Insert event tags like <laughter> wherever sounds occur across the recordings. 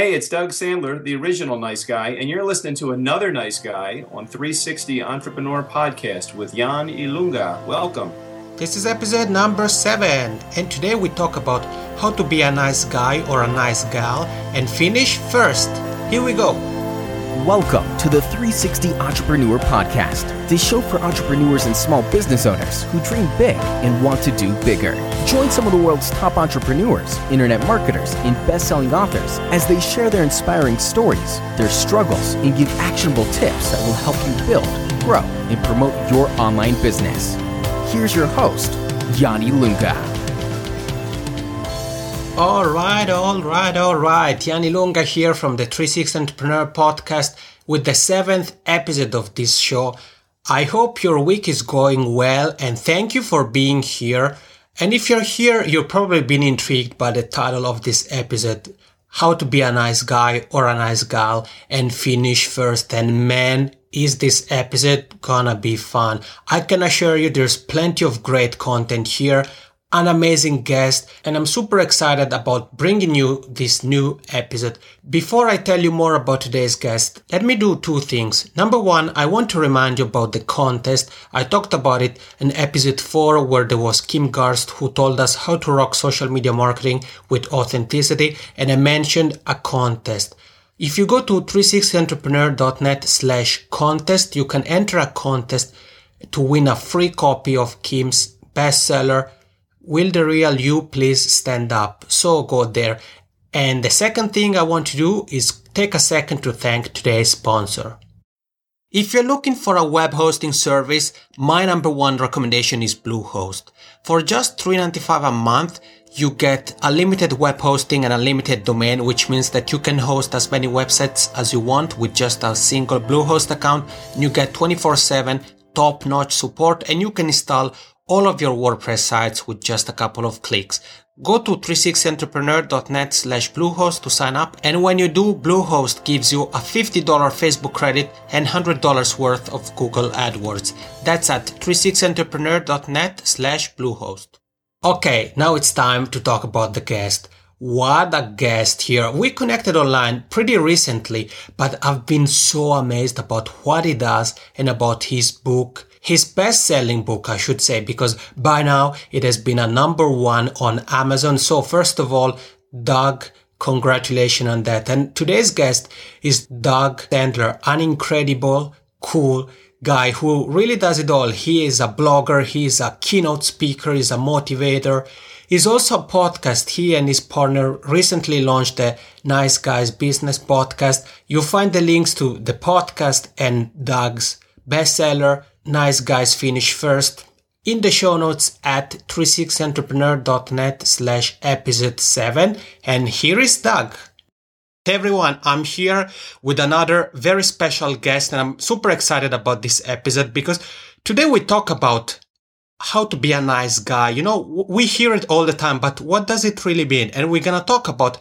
Hey, it's Doug Sandler, the original nice guy, and you're listening to another nice guy on 360 Entrepreneur Podcast with Yann Ilunga. Welcome. This is episode number seven, and today we talk about how to be a nice guy or a nice gal and finish first. Here we go. Welcome to the 360 Entrepreneur Podcast, the show for entrepreneurs and small business owners who dream big and want to do bigger. Join some of the world's top entrepreneurs, internet marketers, and best selling authors as they share their inspiring stories, their struggles, and give actionable tips that will help you build, grow, and promote your online business. Here's your host, Yann Ilunga. All right, all right, all right. Yann Ilunga here from the 360 Entrepreneur Podcast with the seventh episode of this show. I hope your week is going well and thank you for being here. And if you're here, you've probably been intrigued by the title of this episode, How to Be a Nice Guy or a Nice Gal and Finish First. And man, is this episode gonna be fun? I can assure you there's plenty of great content here an amazing guest, and I'm super excited about bringing you this new episode. Before I tell you more about today's guest, let me do two things. Number one, I want to remind you about the contest. I talked about it in episode four, where there was Kim Garst who told us how to rock social media marketing with authenticity, and I mentioned a contest. If you go to 360entrepreneur.net slash contest, you can enter a contest to win a free copy of Kim's bestseller, Will the real you please stand up? So go there. And the second thing I want to do is take a second to thank today's sponsor. If you're looking for a web hosting service, my number one recommendation is Bluehost. For just $3.95 a month, you get unlimited web hosting and unlimited domain, which means that you can host as many websites as you want with just a single Bluehost account. You get 24-7 top-notch support and you can install all of your WordPress sites with just a couple of clicks. Go to 360entrepreneur.net slash Bluehost to sign up. And when you do, Bluehost gives you a $50 Facebook credit and $100 worth of Google AdWords. That's at 360entrepreneur.net slash Bluehost. Okay, now it's time to talk about the guest. What a guest here. We connected online pretty recently, but I've been so amazed about what he does and about his book, his best selling book, I should say, because by now it has been a number one on Amazon. So first of all, Doug, congratulations on that. And today's guest is Doug Sandler, an incredible, cool guy who really does it all. He is a blogger. he is a keynote speaker. He's a motivator. He's also a podcast. He and his partner recently launched the Nice Guys Business Podcast. You'll find the links to the podcast and Doug's bestseller, Nice Guys Finish First, in the show notes at 360entrepreneur.net slash episode 7. And here is Doug. Hey everyone, I'm here with another very special guest and I'm super excited about this episode because today we talk about how to be a nice guy. You know, we hear it all the time, but what does it really mean? And we're going to talk about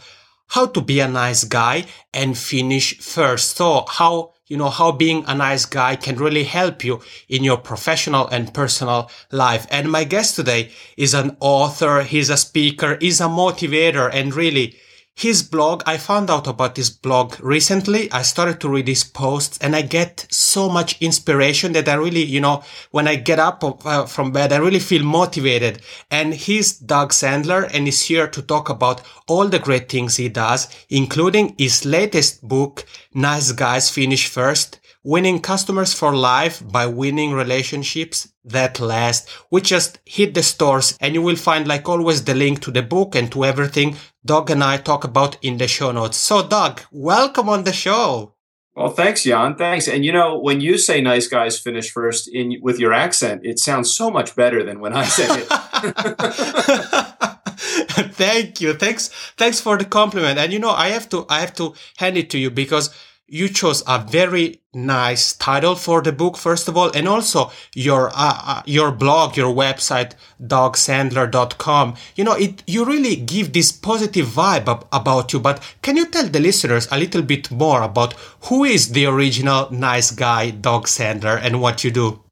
how to be a nice guy and finish first. So how, you know, how being a nice guy can really help you in your professional and personal life. And my guest today is an author. He's a speaker. He's a motivator and really his blog, I found out about this blog recently. I started to read his posts and I get so much inspiration that I really, you know, when I get up uh, from bed, I really feel motivated. And he's Doug Sandler and he's here to talk about all the great things he does, including his latest book, Nice Guys Finish First, winning customers for life by winning relationships that last. We just hit the stores and you will find like always the link to the book and to everything Doug and I talk about in the show notes. So Doug, welcome on the show. Well, thanks, Yann. Thanks. And you know, when you say "nice guys finish first in with your accent, it sounds so much better than when I say it. <laughs> Thank you. Thanks. Thanks for the compliment. And you know, I have to I have to hand it to you because you chose a very nice title for the book first of all and also your uh, uh, your blog your website dougsandler.com you know it you really give this positive vibe ab- about you but can you tell the listeners a little bit more about who is the original nice guy Doug Sandler and what you do?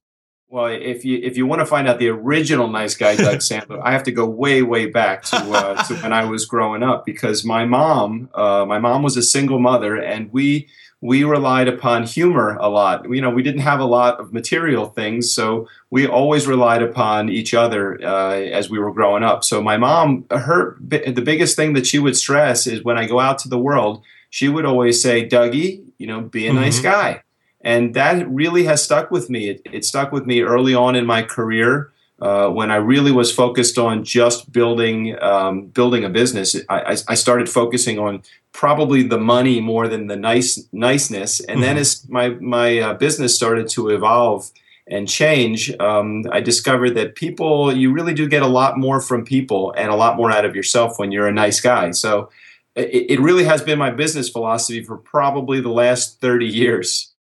Well, if you if you want to find out the original nice guy Doug <laughs> Sandler, I have to go way way back to uh, to when I was growing up because my mom uh, my mom was a single mother and we we relied upon humor a lot. You know, we didn't have a lot of material things, so we always relied upon each other uh, as we were growing up. So my mom, her the biggest thing that she would stress is when I go out to the world, she would always say, "Dougie, you know, be a mm-hmm. nice guy," and that really has stuck with me. It, it stuck with me early on in my career. Uh, when I really was focused on just building um, building a business, I, I, started focusing on probably the money more than the nice niceness. And mm-hmm. then as my my uh, business started to evolve and change, um, I discovered that people you really do get a lot more from people and a lot more out of yourself when you're a nice guy. So it, it really has been my business philosophy for probably the last thirty years.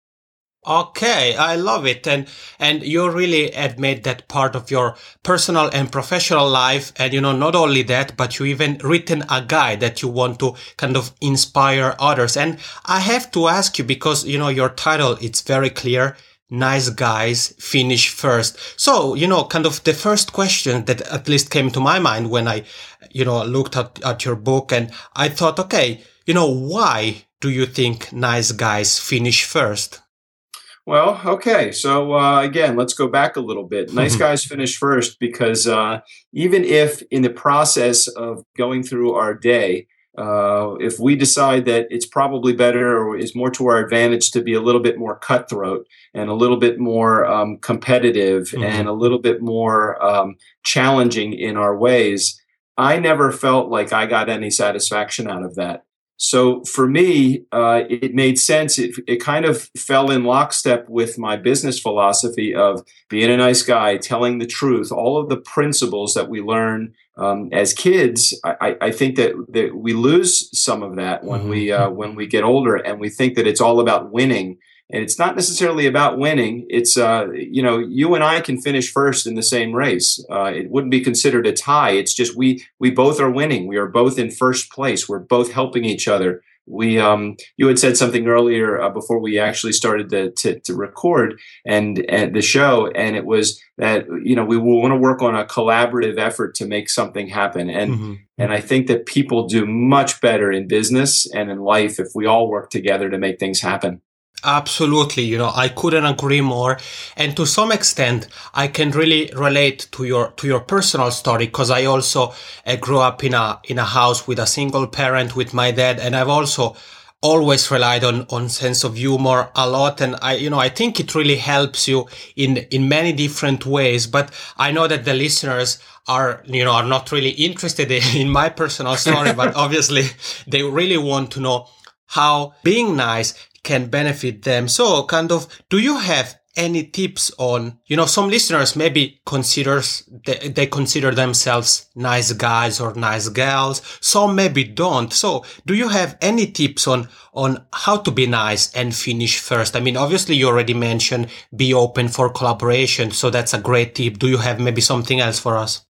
Okay, I love it. And, and you really have made that part of your personal and professional life. And, you know, not only that, but you even written a guide that you want to kind of inspire others. And I have to ask you because, you know, your title, it's very clear. Nice guys finish first. So, you know, kind of the first question that at least came to my mind when I, you know, looked at, at your book and I thought, okay, you know, why do you think nice guys finish first? Well, okay. So uh, again, let's go back a little bit. Nice <laughs> guys finish first because uh, even if in the process of going through our day, uh, if we decide that it's probably better or is more to our advantage to be a little bit more cutthroat and a little bit more um, competitive mm-hmm. and a little bit more um, challenging in our ways, I never felt like I got any satisfaction out of that. So for me, uh, it made sense. It, it kind of fell in lockstep with my business philosophy of being a nice guy, telling the truth, all of the principles that we learn um, as kids. I, I, think that, that we lose some of that when mm-hmm. we uh, when we get older, and we think that it's all about winning and it's not necessarily about winning. It's uh, you know you and I can finish first in the same race. Uh, it wouldn't be considered a tie. It's just we we both are winning. We are both in first place. We're both helping each other. We um, you had said something earlier uh, before we actually started to, to, to record and, and the show, and it was that you know we will want to work on a collaborative effort to make something happen. And mm-hmm. and I think that people do much better in business and in life if we all work together to make things happen. Absolutely. You know, I couldn't agree more. And to some extent, I can really relate to your, to your personal story because I also uh, grew up in a, in a house with a single parent with my dad. And I've also always relied on, on sense of humor a lot. And I, you know, I think it really helps you in, in many different ways. But I know that the listeners are, you know, are not really interested in my personal story, but <laughs> obviously they really want to know how being nice can benefit them. So kind of, do you have any tips on, you know, some listeners maybe considers, they, they consider themselves nice guys or nice gals. Some maybe don't. So do you have any tips on, on how to be nice and finish first? I mean, obviously you already mentioned be open for collaboration. So that's a great tip. Do you have maybe something else for us?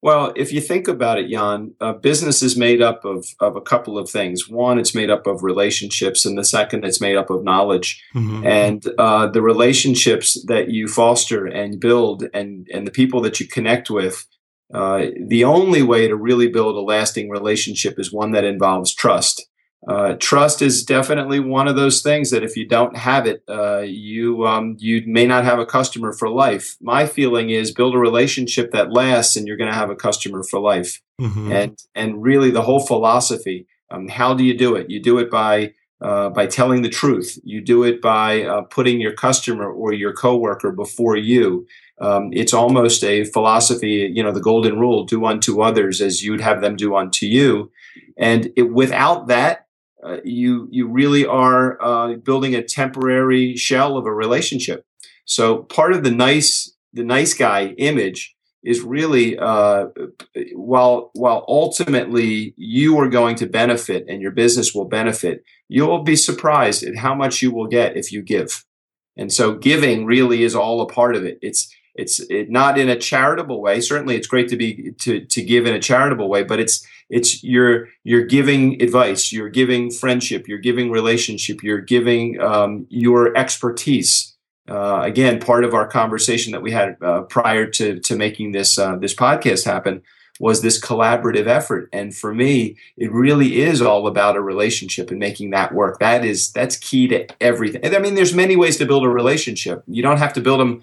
Well, if you think about it, Yann, uh, business is made up of, of a couple of things. One, it's made up of relationships, and the second, it's made up of knowledge. Mm-hmm. And uh, the relationships that you foster and build, and and the people that you connect with, uh, the only way to really build a lasting relationship is one that involves trust. Uh, trust is definitely one of those things that if you don't have it, uh, you um, you may not have a customer for life. My feeling is build a relationship that lasts, and you're going to have a customer for life. Mm-hmm. And and really, the whole philosophy. Um, how do you do it? You do it by uh, by telling the truth. You do it by uh, putting your customer or your coworker before you. Um, it's almost a philosophy, you know, the golden rule: do unto others as you'd have them do unto you. And it, without that, uh, you you really are uh, building a temporary shell of a relationship. So part of the nice the nice guy image is really uh, while while ultimately you are going to benefit and your business will benefit, you will be surprised at how much you will get if you give. And so giving really is all a part of it. It's it's it, not in a charitable way. Certainly, it's great to be to to give in a charitable way, but it's it's you're you're giving advice, you're giving friendship, you're giving relationship, you're giving um, your expertise. uh, again, part of our conversation that we had uh, prior to to making this uh, this podcast happen was this collaborative effort. And for me, it really is all about a relationship and making that work. That is that's key to everything. I mean, there's many ways to build a relationship. You don't have to build them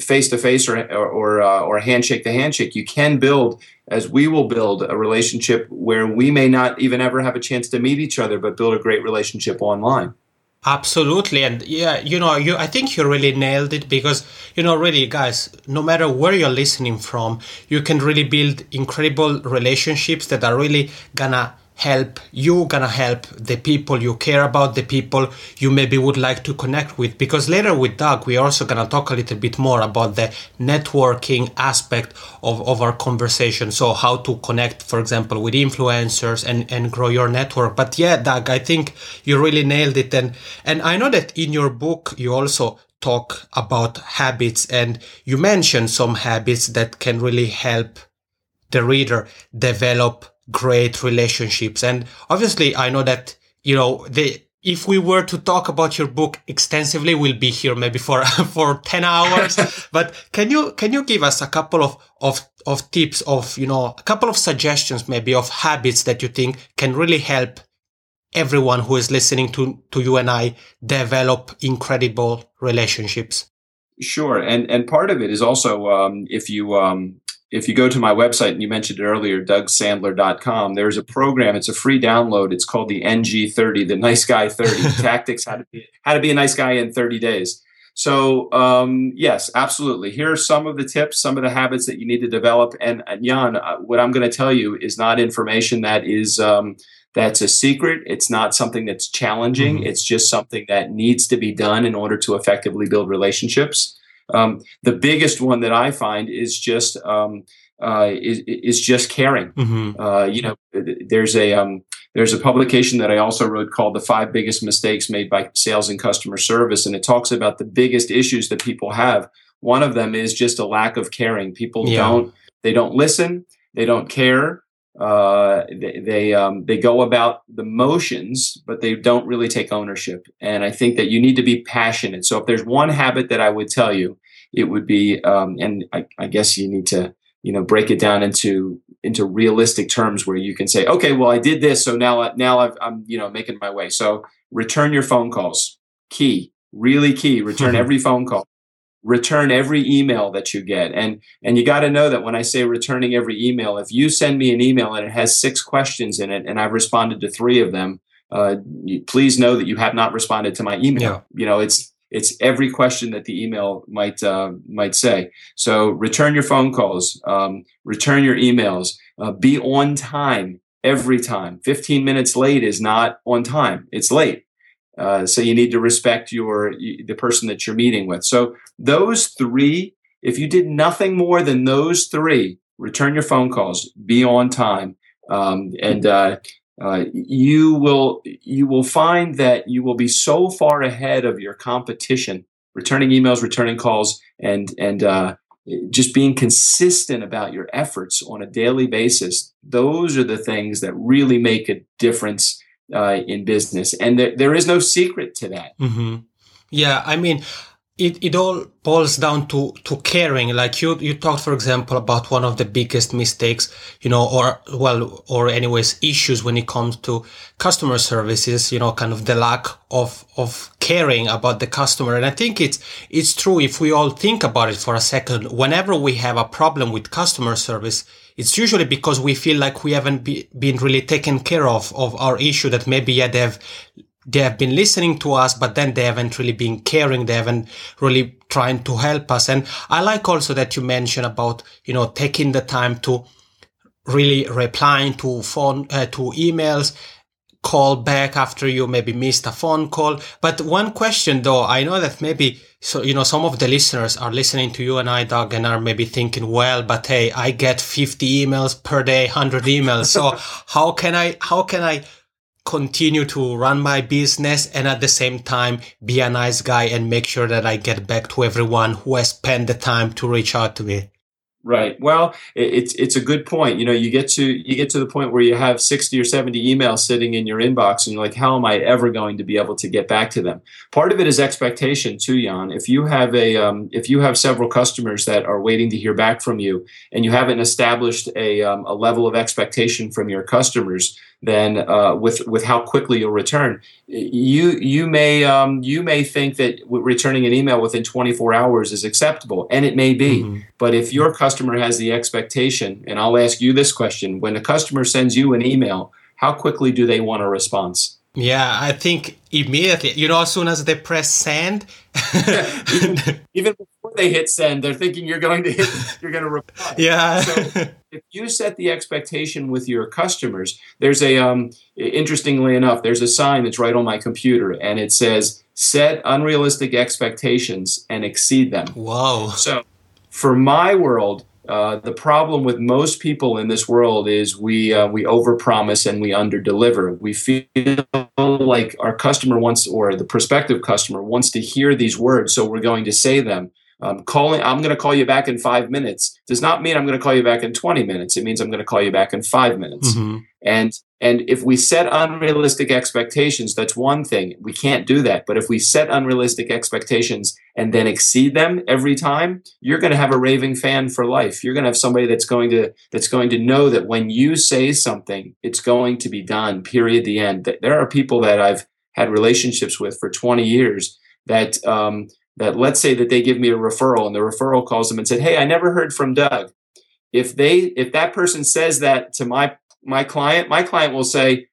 face to face or or uh, or handshake to handshake. You can build, as we will build, a relationship where we may not even ever have a chance to meet each other, but build a great relationship online. Absolutely. And yeah, you know, you I think you really nailed it because, you know, really guys, no matter where you're listening from, you can really build incredible relationships that are really gonna help you gonna help the people you care about the people you maybe would like to connect with. Because later with doug we're also gonna talk a little bit more about the networking aspect of, of our conversation. So how to connect for example with influencers and, and grow your network. But yeah doug i think you really nailed it. And and i know that in your book you also talk about habits. And you mentioned some habits that can really help the reader develop great relationships. And obviously, I know that, you know, the, if we were to talk about your book extensively, we'll be here maybe for, <laughs> for 10 hours. <laughs> but can you, can you give us a couple of, of, of tips of, you know, a couple of suggestions maybe of habits that you think can really help everyone who is listening to, to you and I develop incredible relationships? Sure, and and part of it is also um, if you um, if you go to my website and you mentioned it earlier, DougSandler.com, there's a program. It's a free download. It's called the NG30, the Nice Guy 30 <laughs> Tactics how to be how to be a nice guy in 30 days. So um, yes, absolutely. Here are some of the tips, some of the habits that you need to develop. And, and Yann, uh, what I'm going to tell you is not information that is um, that's a secret. It's not something that's challenging. Mm-hmm. It's just something that needs to be done in order to effectively build relationships. Um, the biggest one that I find is just um, uh, is, is just caring. Mm-hmm. Uh, you know, there's a um, there's a publication that I also wrote called "The Five Biggest Mistakes Made by Sales and Customer Service," and it talks about the biggest issues that people have. One of them is just a lack of caring. People yeah. don't they don't listen. They don't care. Uh, they they, um, they go about the motions, but they don't really take ownership. And I think that you need to be passionate. So if there's one habit that I would tell you, it would be, um, and I, I, guess you need to you know break it down into into realistic terms where you can say, okay, well I did this, so now now i am you know making my way. So return your phone calls, key, really key. Return <laughs> every phone call return every email that you get. And and you got to know that when i say returning every email if you send me an email and it has six questions in it and i've responded to three of them uh, please know that you have not responded to my email. Yeah. you know it's it's every question that the email might uh, might say. So return your phone calls um, return your emails uh, be on time every time. 15 minutes late is not on time. It's late uh, so you need to respect your the person that you're meeting with. So those three, if you did nothing more than those three, return your phone calls, be on time, um, and uh, uh, you will you will find that you will be so far ahead of your competition. Returning emails, returning calls, and and uh, just being consistent about your efforts on a daily basis. Those are the things that really make a difference uh, in business, and there, there is no secret to that. Mm-hmm. Yeah, I mean, it, it all boils down to, to caring. Like you, you talked, for example, about one of the biggest mistakes, you know, or, well, or anyways, issues when it comes to customer services, you know, kind of the lack of, of caring about the customer. And I think it's, it's true if we all think about it for a second. Whenever we have a problem with customer service, it's usually because we feel like we haven't be, been really taken care of, of our issue that maybe, yeah, they've they have been listening to us, but then they haven't really been caring. They haven't really trying to help us. And I like also that you mentioned about, you know, taking the time to really replying to phone, uh, to emails, call back after you maybe missed a phone call. But one question though, I know that maybe, so, you know, some of the listeners are listening to you and I, Doug, and are maybe thinking, well, but hey, I get 50 emails per day, 100 emails. So <laughs> how can I, how can I continue to run my business and at the same time be a nice guy and make sure that I get back to everyone who has spent the time to reach out to me. Right. Well, it's it's a good point. You know, you get to you get to the point where you have sixty or seventy emails sitting in your inbox, and you're like, "How am I ever going to be able to get back to them?" Part of it is expectation too, Yann. If you have a um, if you have several customers that are waiting to hear back from you, and you haven't established a um, a level of expectation from your customers, then uh, with with how quickly you'll return, you you may um, you may think that returning an email within 24 hours is acceptable, and it may be. Mm-hmm. But if your customer has the expectation, and I'll ask you this question: when a customer sends you an email, how quickly do they want a response? Yeah, I think immediately. You know, as soon as they press send, <laughs> even, even, they hit send, they're thinking you're going to hit, <laughs> you're going to reply. Yeah. so if you set the expectation with your customers, there's a um, interestingly enough, there's a sign that's right on my computer, and it says set unrealistic expectations and exceed them. Whoa. So for my world, uh, the problem with most people in this world is we uh, we overpromise and we underdeliver. We feel like our customer wants or the prospective customer wants to hear these words, so we're going to say them. Um, calling, I'm going to call you back in five minutes does not mean I'm going to call you back in 20 minutes. It means I'm going to call you back in five minutes. Mm-hmm. And and if we set unrealistic expectations, that's one thing. We can't do that. But if we set unrealistic expectations and then exceed them every time, you're going to have a raving fan for life. You're going to have somebody that's going to that's going to know that when you say something, it's going to be done. Period. The end. There are people that I've had relationships with for 20 years that um, that let's say that they give me a referral and the referral calls them and said, "Hey, I never heard from Doug." If they if that person says that to my my client, my client will say,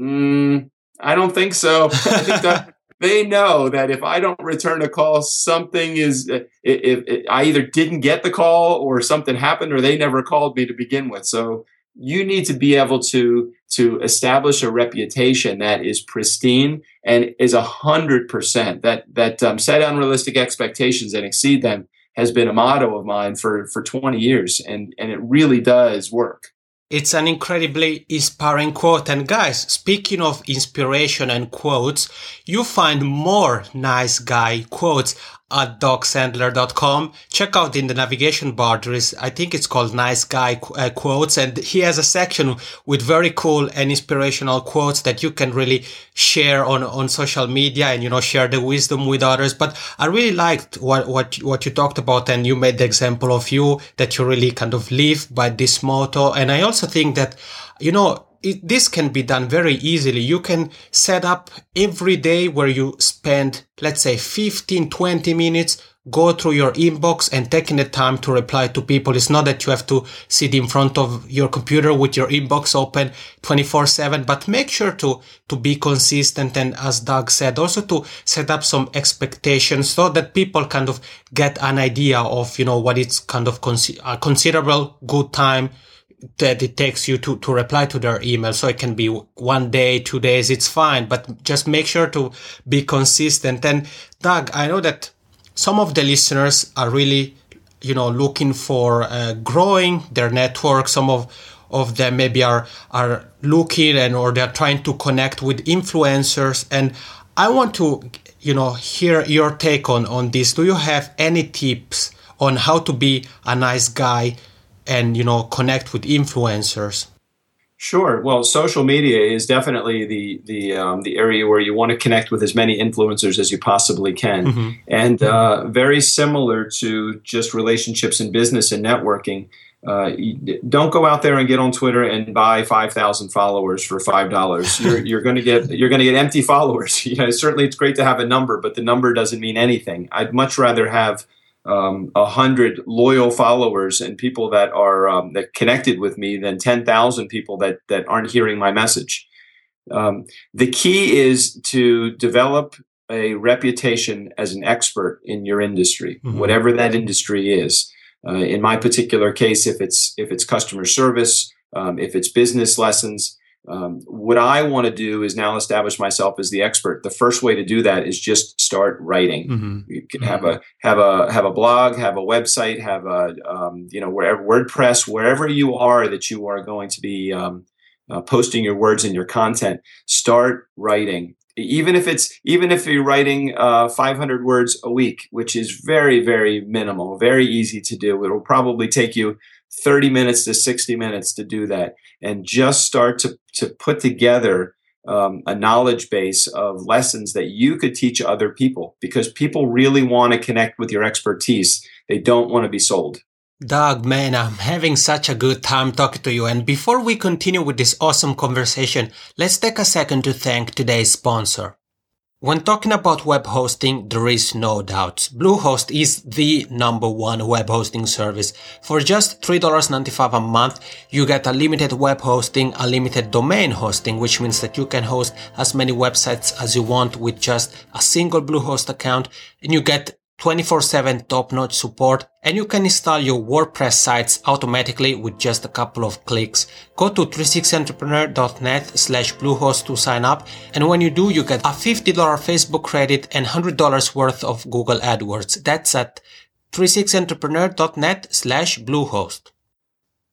mm, "I don't think so." I think <laughs> they know that if I don't return a call, something is if, if, I either didn't get the call or something happened or they never called me to begin with. So you need to be able to to establish a reputation that is pristine and is a hundred percent that that um, set unrealistic expectations and exceed them has been a motto of mine for for 20 years and and it really does work it's an incredibly inspiring quote. And guys, speaking of inspiration and quotes, you find more nice guy quotes at dougsandler.com. Check out in the navigation bar. There is, I think it's called nice guy uh, quotes. And he has a section with very cool and inspirational quotes that you can really share on, on social media and, you know, share the wisdom with others. But I really liked what, what, what you talked about. And you made the example of you that you really kind of live by this motto. And I also think that, you know, it, this can be done very easily. You can set up every day where you spend, let's say 15, 20 minutes, go through your inbox and taking the time to reply to people. It's not that you have to sit in front of your computer with your inbox open 24 seven, but make sure to, to be consistent. And as Doug said, also to set up some expectations so that people kind of get an idea of, you know, what it's kind of con- a uh, considerable good time that it takes you to, to reply to their email. So it can be one day, two days, it's fine, but just make sure to be consistent. And Doug, I know that some of the listeners are really, you know, looking for uh, growing their network. Some of, of them maybe are, are looking and, or they're trying to connect with influencers. And I want to, you know, hear your take on, on this. Do you have any tips on how to be a nice guy and you know connect with influencers Sure. Well, social media is definitely the the um, the area where you want to connect with as many influencers as you possibly can, mm-hmm. and uh, very similar to just relationships in business and networking. Uh, don't go out there and get on Twitter and buy five thousand followers for five dollars. <laughs> You're, you're going to get you're going to get empty followers. <laughs> You know, certainly it's great to have a number, but the number doesn't mean anything. I'd much rather have um, a um, hundred loyal followers and people that are um, that connected with me than ten thousand people that that aren't hearing my message. Um, the key is to develop a reputation as an expert in your industry, mm-hmm. whatever that industry is. Uh, in my particular case, if it's if it's customer service, um, if it's business lessons, um, what I want to do is now establish myself as the expert. The first way to do that is just start writing. Mm-hmm. You can have a have a have a blog, have a website, have a um, you know wherever WordPress, wherever you are that you are going to be um, uh, posting your words and your content, start writing. Even if it's even if you're writing uh, 500 words a week, which is very very minimal, very easy to do. It'll probably take you 30 minutes to 60 minutes to do that, and just start to to put together um, a knowledge base of lessons that you could teach other people because people really want to connect with your expertise. They don't want to be sold. Doug, man, I'm having such a good time talking to you. And before we continue with this awesome conversation, let's take a second to thank today's sponsor. When talking about web hosting, there is no doubt. Bluehost is the number one web hosting service. For just $3.95 a month, you get unlimited web hosting, unlimited domain hosting, which means that you can host as many websites as you want with just a single Bluehost account, and you get 24-7 top-notch support and you can install your WordPress sites automatically with just a couple of clicks. Go to 360entrepreneur.net slash Bluehost to sign up and when you do you get a $50 Facebook credit and $100 worth of Google AdWords. That's at 360entrepreneur.net slash Bluehost.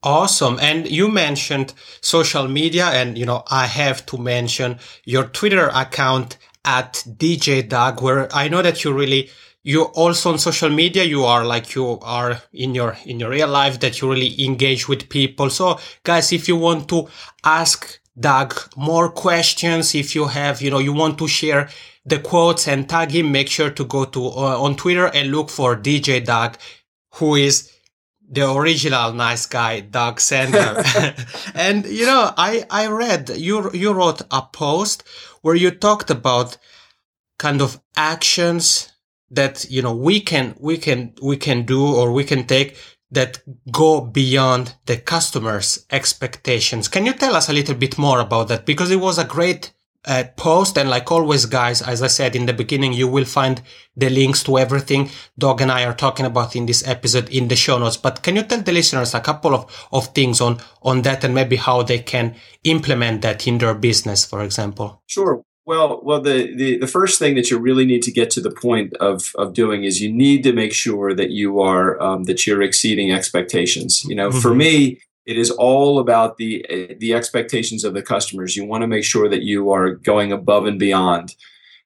Awesome. And you mentioned social media and, you know, I have to mention your Twitter account at DJ Doug, where I know that you really you also on social media you are like you are in your in your real life that you really engage with people. So guys if you want to ask doug more questions if you have you know you want to share the quotes and tag him make sure to go to uh, on twitter and look for dj doug who is the original nice guy doug sandler <laughs> and you know i i read you you wrote a post where you talked about kind of actions that you know we can we can we can do or we can take that go beyond the customer's expectations. Can you tell us a little bit more about that? Because it was a great uh, post. And like always, guys, as I said in the beginning, you will find the links to everything Doug and I are talking about in this episode in the show notes. But can you tell the listeners a couple of, of things on, on that and maybe how they can implement that in their business, for example? Sure. Well, well, the, the, the first thing that you really need to get to the point of, of doing is you need to make sure that you are um, that you're exceeding expectations. You know, mm-hmm. for me, it is all about the the expectations of the customers. You want to make sure that you are going above and beyond.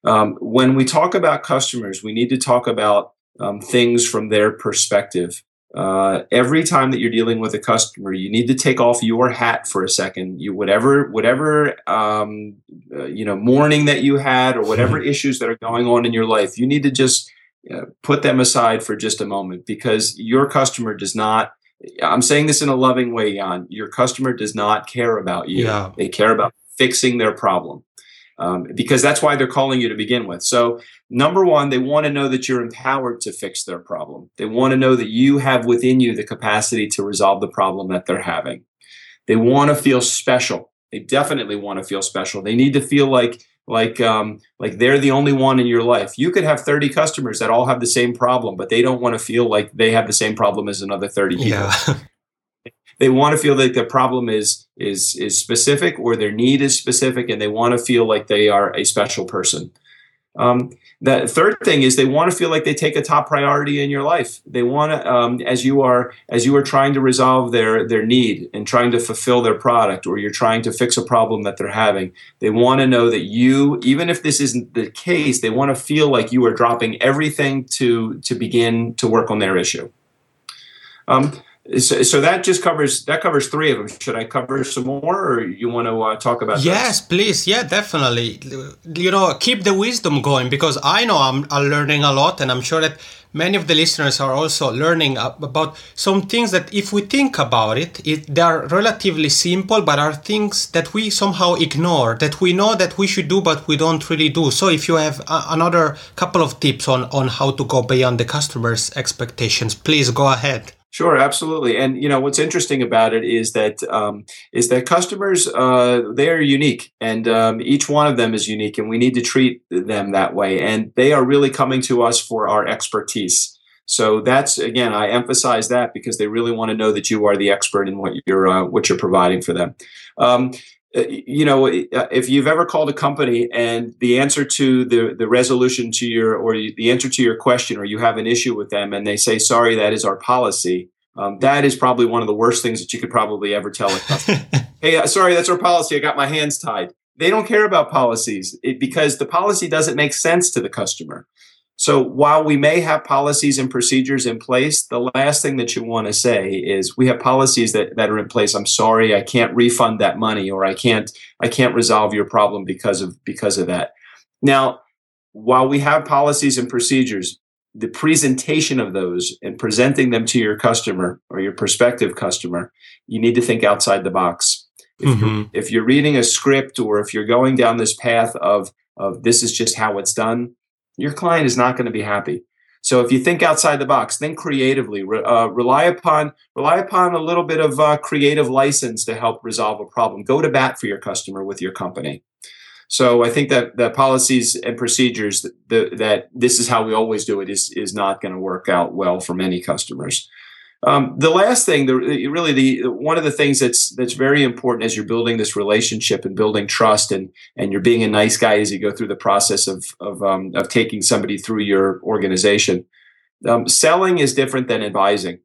Um, when we talk about customers, we need to talk about um, things from their perspective. Uh, every time that you're dealing with a customer, you need to take off your hat for a second. You whatever whatever um, uh, you know mourning that you had or whatever <laughs> issues that are going on in your life, you need to just uh, put them aside for just a moment because your customer does not. I'm saying this in a loving way, Yann. Your customer does not care about you. Yeah. They care about fixing their problem um, because that's why they're calling you to begin with. So, number one, they want to know that you're empowered to fix their problem. They want to know that you have within you the capacity to resolve the problem that they're having. They want to feel special. They definitely want to feel special. They need to feel like like um, like they're the only one in your life. You could have 30 customers that all have the same problem, but they don't want to feel like they have the same problem as another 30 people. Yeah. <laughs> they want to feel like their problem is is is specific or their need is specific, and they want to feel like they are a special person. Um, the third thing is they want to feel like they take a top priority in your life. They want to, um, as you are as you are trying to resolve their their need and trying to fulfill their product, or you're trying to fix a problem that they're having. They want to know that you, even if this isn't the case, they want to feel like you are dropping everything to to begin to work on their issue. Um, so, so, that just covers that covers three of them. Should I cover some more, or you want to uh, talk about? Yes, those? please. Yeah, definitely. You know, keep the wisdom going because I know I'm, I'm learning a lot, and I'm sure that many of the listeners are also learning about some things that, if we think about it, it they are relatively simple, but are things that we somehow ignore that we know that we should do, but we don't really do. So, if you have a, another couple of tips on on how to go beyond the customer's expectations, please go ahead. Sure, absolutely. And you know what's interesting about it is that um, is that customers uh, they are unique, and um, each one of them is unique, and we need to treat them that way. And they are really coming to us for our expertise. So that's again, I emphasize that because they really want to know that you are the expert in what you're uh, what you're providing for them. Um, you know, uh, if you've ever called a company and the answer to the, the resolution to your or the answer to your question, or you have an issue with them, and they say, "Sorry, that is our policy," Um, that is probably one of the worst things that you could probably ever tell a customer. <laughs> hey, uh, sorry, that's our policy. I got my hands tied. They don't care about policies because the policy doesn't make sense to the customer. So while we may have policies and procedures in place, the last thing that you want to say is we have policies that, that are in place. I'm sorry, I can't refund that money or I can't I can't resolve your problem because of because of that. Now, while we have policies and procedures, the presentation of those and presenting them to your customer or your prospective customer, you need to think outside the box. If, mm-hmm. you're, if you're reading a script or if you're going down this path of, of this is just how it's done, your client is not going to be happy. So if you think outside the box, think creatively. Uh, rely upon rely upon a little bit of uh, creative license to help resolve a problem. Go to bat for your customer with your company. So I think that the policies and procedures that, that this is how we always do it is is not going to work out well for many customers. Um, the last thing, the, really the one of the things that's that's very important as you're building this relationship and building trust and and you're being a nice guy as you go through the process of of um, of taking somebody through your organization. Um, selling is different than advising.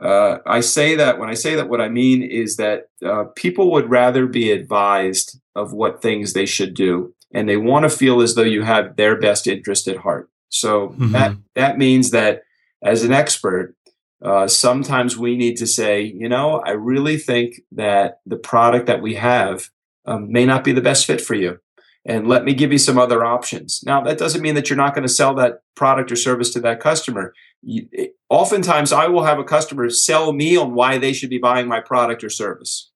Uh, I say that when I say that, what I mean is that uh, people would rather be advised of what things they should do, and they want to feel as though you have their best interest at heart. So mm-hmm. that that means that as an expert, uh, sometimes we need to say, you know, I really think that the product that we have um, may not be the best fit for you and let me give you some other options. Now, that doesn't mean that you're not going to sell that product or service to that customer. You, it, oftentimes, I will have a customer sell me on why they should be buying my product or service.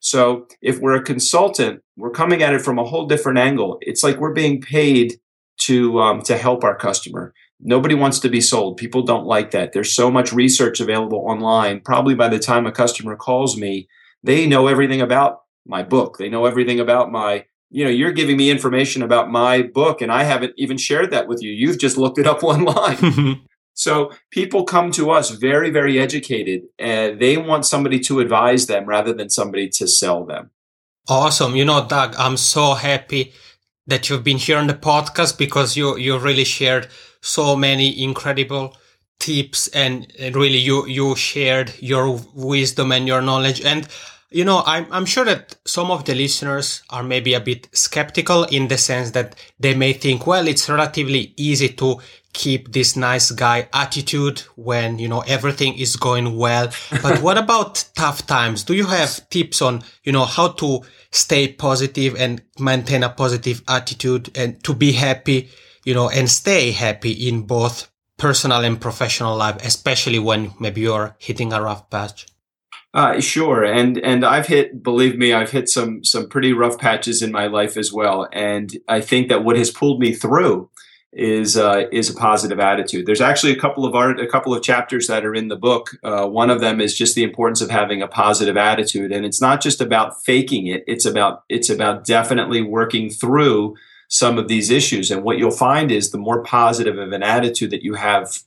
So, if we're a consultant, we're coming at it from a whole different angle. It's like we're being paid to um, to help our customer. Nobody wants to be sold. People don't like that. There's so much research available online. Probably by the time a customer calls me, they know everything about my book. They know everything about my you know you're giving me information about my book and i haven't even shared that with you you've just looked it up <laughs> online <laughs> so people come to us very very educated and they want somebody to advise them rather than somebody to sell them awesome you know doug i'm so happy that you've been here on the podcast because you you really shared so many incredible tips and really you you shared your wisdom and your knowledge. And you know, I'm, I'm sure that some of the listeners are maybe a bit skeptical in the sense that they may think, well, it's relatively easy to keep this nice guy attitude when, you know, everything is going well. But what <laughs> about tough times? Do you have tips on, you know, how to stay positive and maintain a positive attitude and to be happy, you know, and stay happy in both personal and professional life, especially when maybe you're hitting a rough patch? Uh, sure, and and I've hit, believe me, I've hit some some pretty rough patches in my life as well, and I think that what has pulled me through is uh, is a positive attitude. There's actually a couple of art, a couple of chapters that are in the book. Uh, one of them is just the importance of having a positive attitude, and it's not just about faking it. It's about it's about definitely working through some of these issues. And what you'll find is the more positive of an attitude that you have,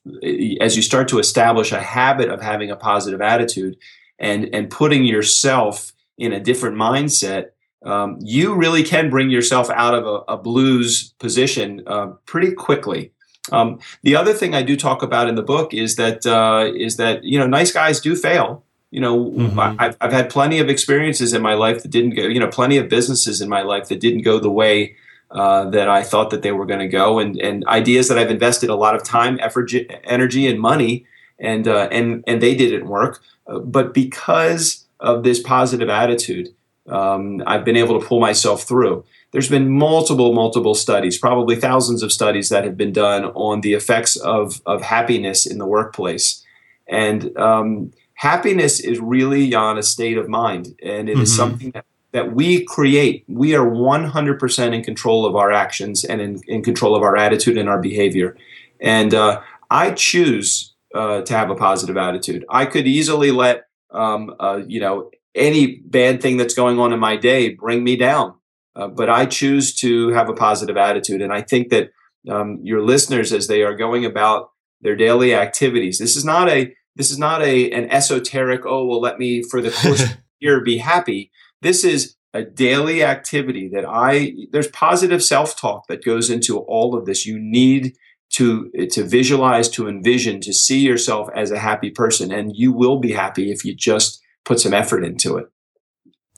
as you start to establish a habit of having a positive attitude, and and putting yourself in a different mindset, um, you really can bring yourself out of a, a blues position uh, pretty quickly. Um, the other thing I do talk about in the book is that uh, is that you know nice guys do fail. You know, mm-hmm. I've, I've had plenty of experiences in my life that didn't go. You know, plenty of businesses in my life that didn't go the way uh, that I thought that they were going to go, and and ideas that I've invested a lot of time, effort, energy, and money, and uh, and and they didn't work but because of this positive attitude, um, I've been able to pull myself through. There's been multiple, multiple studies, probably thousands of studies that have been done on the effects of, of happiness in the workplace. And um, happiness is really on a state of mind, and it mm-hmm. is something that, that we create. We are 100% in control of our actions and in, in control of our attitude and our behavior. And uh, I choose uh, to have a positive attitude. I could easily let um, uh, you know any bad thing that's going on in my day bring me down, uh, but I choose to have a positive attitude, and I think that um, your listeners, as they are going about their daily activities, this is not a this is not a an esoteric. Oh well, let me for the <laughs> course of year be happy. This is a daily activity that I there's positive self talk that goes into all of this. You need to to visualize, to envision, to see yourself as a happy person, and you will be happy if you just put some effort into it.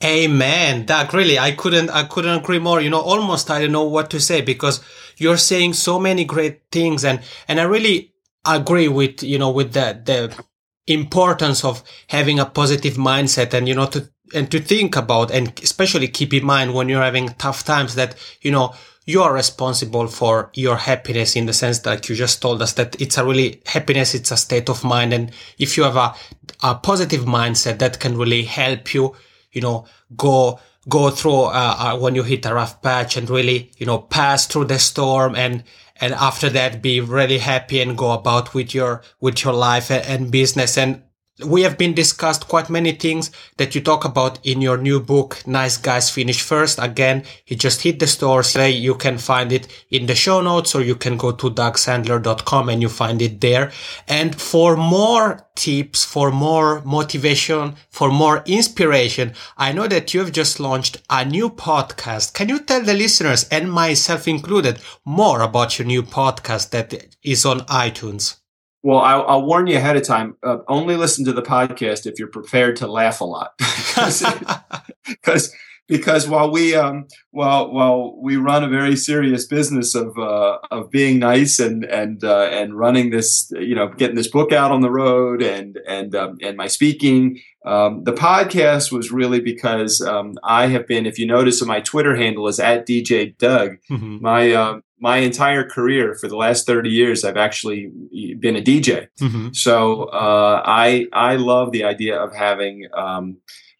Amen. Doug, really, I couldn't, I couldn't agree more. You know, almost I don't know what to say because you're saying so many great things and, and I really agree with, you know, with the, the importance of having a positive mindset and, you know, to, and to think about and especially keep in mind when you're having tough times that, you know, you are responsible for your happiness in the sense that you just told us that it's a really happiness. It's a state of mind. And if you have a, a positive mindset that can really help you, you know, go, go through, uh, uh, when you hit a rough patch and really, you know, pass through the storm and, and after that be really happy and go about with your, with your life and business. And we have been discussed quite many things that you talk about in your new book, Nice Guys Finish First. Again, it just hit the stores today. You can find it in the show notes or you can go to dougsandler.com and you find it there. And for more tips, for more motivation, for more inspiration, I know that you have just launched a new podcast. Can you tell the listeners and myself included more about your new podcast that is on iTunes? Well, I'll, I'll, warn you ahead of time. Uh, only listen to the podcast if you're prepared to laugh a lot, <laughs> because <laughs> because while we um, while while we run a very serious business of uh, of being nice and and uh, and running this, you know, getting this book out on the road and and um, and my speaking, um, the podcast was really because um, I have been. If you notice, my Twitter handle is at DJ Doug. Mm-hmm. My um, my entire career for the last 30 years i've actually been a dj mm-hmm. so uh, i i love the idea of having um,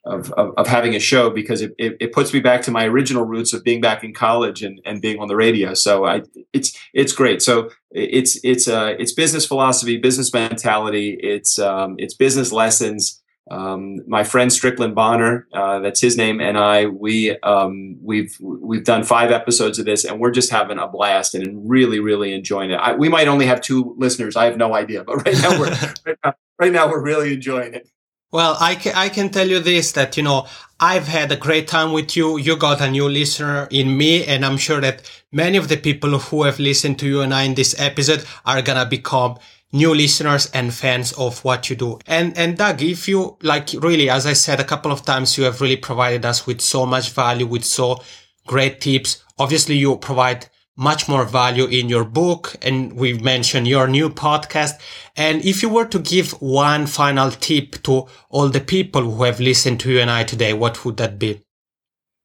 of, of, of, having a show because it, it, it, puts me back to my original roots of being back in college and, and being on the radio. So I, it's, it's great. So it's, it's, uh, it's business philosophy, business mentality. It's, um, it's business lessons um, my friend Strickland Bonner, uh, that's his name, and I, we um, we've we've done five episodes of this, and we're just having a blast and really really enjoying it. I, we might only have two listeners, I have no idea, but right now we're <laughs> right, now, right now we're really enjoying it. Well, I can, I can tell you this that, you know, I've had a great time with you. You got a new listener in me, and I'm sure that many of the people who have listened to you and I in this episode are gonna become new listeners and fans of what you do. And, and Doug, if you like really, as I said a couple of times, you have really provided us with so much value, with so great tips. Obviously, you provide much more value in your book. And we've mentioned your new podcast. And if you were to give one final tip to all the people who have listened to you and I today, what would that be?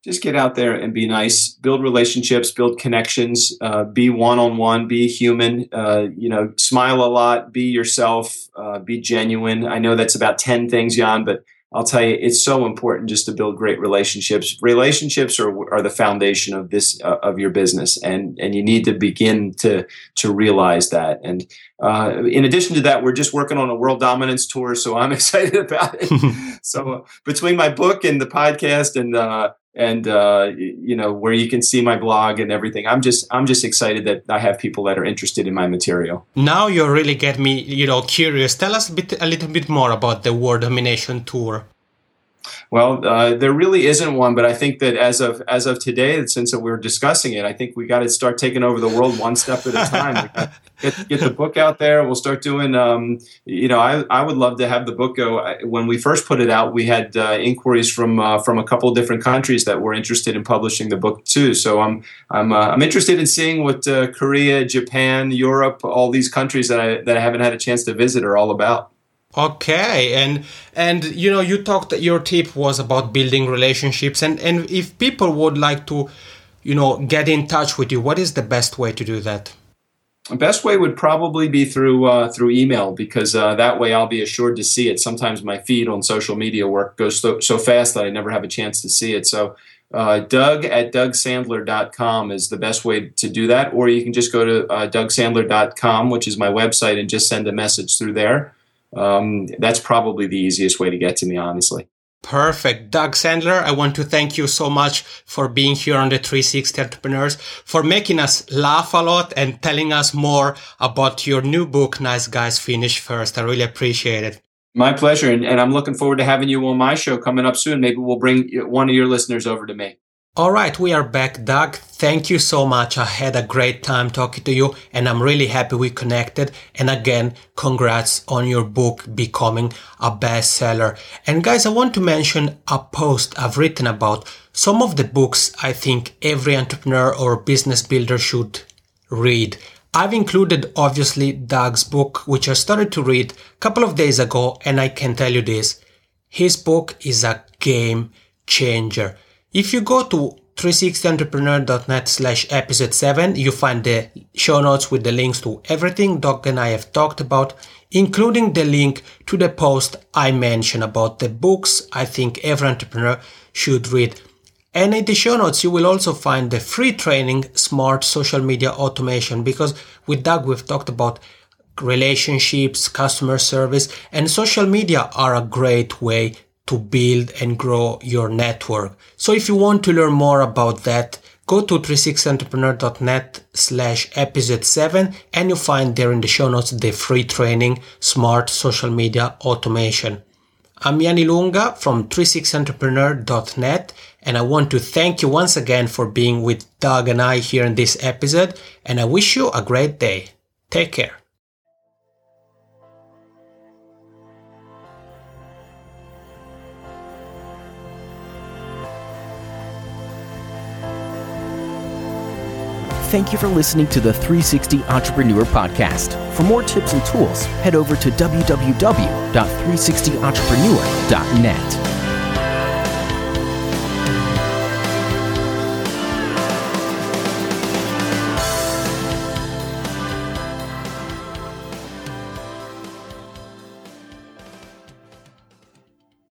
Just get out there and be nice. Build relationships build connections uh, be one-on-one be human uh, you know smile a lot be yourself uh, be genuine. I know that's about 10 things Yann but i'll tell you it's so important just to build great relationships. Relationships are, are the foundation of this uh, of your business and and you need to begin to to realize that. And uh, in addition to that we're just working on a world dominance tour so i'm <laughs> excited about it. <laughs> So between my book and the podcast and uh, and uh, you know where you can see my blog and everything. I'm just I'm just excited that I have people that are interested in my material. Now you really get me you know curious. Tell us a bit a little bit more about the World Domination Tour. Well, uh, there really isn't one, but I think that as of as of today, since we're discussing it, I think we got to start taking over the world one step at a time. <laughs> get, get the book out there. We'll start doing. Um, you know, I, I would love to have the book go. When we first put it out, we had uh, inquiries from uh, from a couple different countries that were interested in publishing the book too. So I'm I'm uh, I'm interested in seeing what uh, Korea, Japan, Europe, all these countries that I that I haven't had a chance to visit are all about. Okay, and and you know you talked your tip was about building relationships, and and if people would like to, you know, get in touch with you, what is the best way to do that? The best way would probably be through uh, through email because uh, that way I'll be assured to see it. Sometimes my feed on social media work goes so, so fast that I never have a chance to see it. So uh, Doug at DougSandler.com is the best way to do that, or you can just go to uh, DougSandler.com, which is my website, and just send a message through there um, that's probably the easiest way to get to me, honestly. Perfect. Doug Sandler, I want to thank you so much for being here on the 360 Entrepreneurs, for making us laugh a lot and telling us more about your new book, Nice Guys Finish First. I really appreciate it. My pleasure. And, and I'm looking forward to having you on my show coming up soon. Maybe we'll bring one of your listeners over to me. All right, we are back. Doug, thank you so much. I had a great time talking to you and I'm really happy we connected. And again, congrats on your book becoming a bestseller. And guys, I want to mention a post I've written about some of the books I think every entrepreneur or business builder should read. I've included obviously Doug's book, which I started to read a couple of days ago. And I can tell you this, his book is a game changer. If you go to 360entrepreneur.net slash episode 7, you find the show notes with the links to everything Doug and I have talked about, including the link to the post I mentioned about the books I think every entrepreneur should read. And in the show notes, you will also find the free training, Smart Social Media Automation, because with Doug, we've talked about relationships, customer service, and social media are a great way to build and grow your network. So if you want to learn more about that, go to 360entrepreneur.net slash episode 7 and you'll find there in the show notes the free training Smart Social Media Automation. I'm Yann Ilunga from 360entrepreneur.net and I want to thank you once again for being with Doug and I here in this episode and I wish you a great day. Take care. Thank you for listening to the 360 Entrepreneur Podcast. For more tips and tools, head over to www.360entrepreneur.net.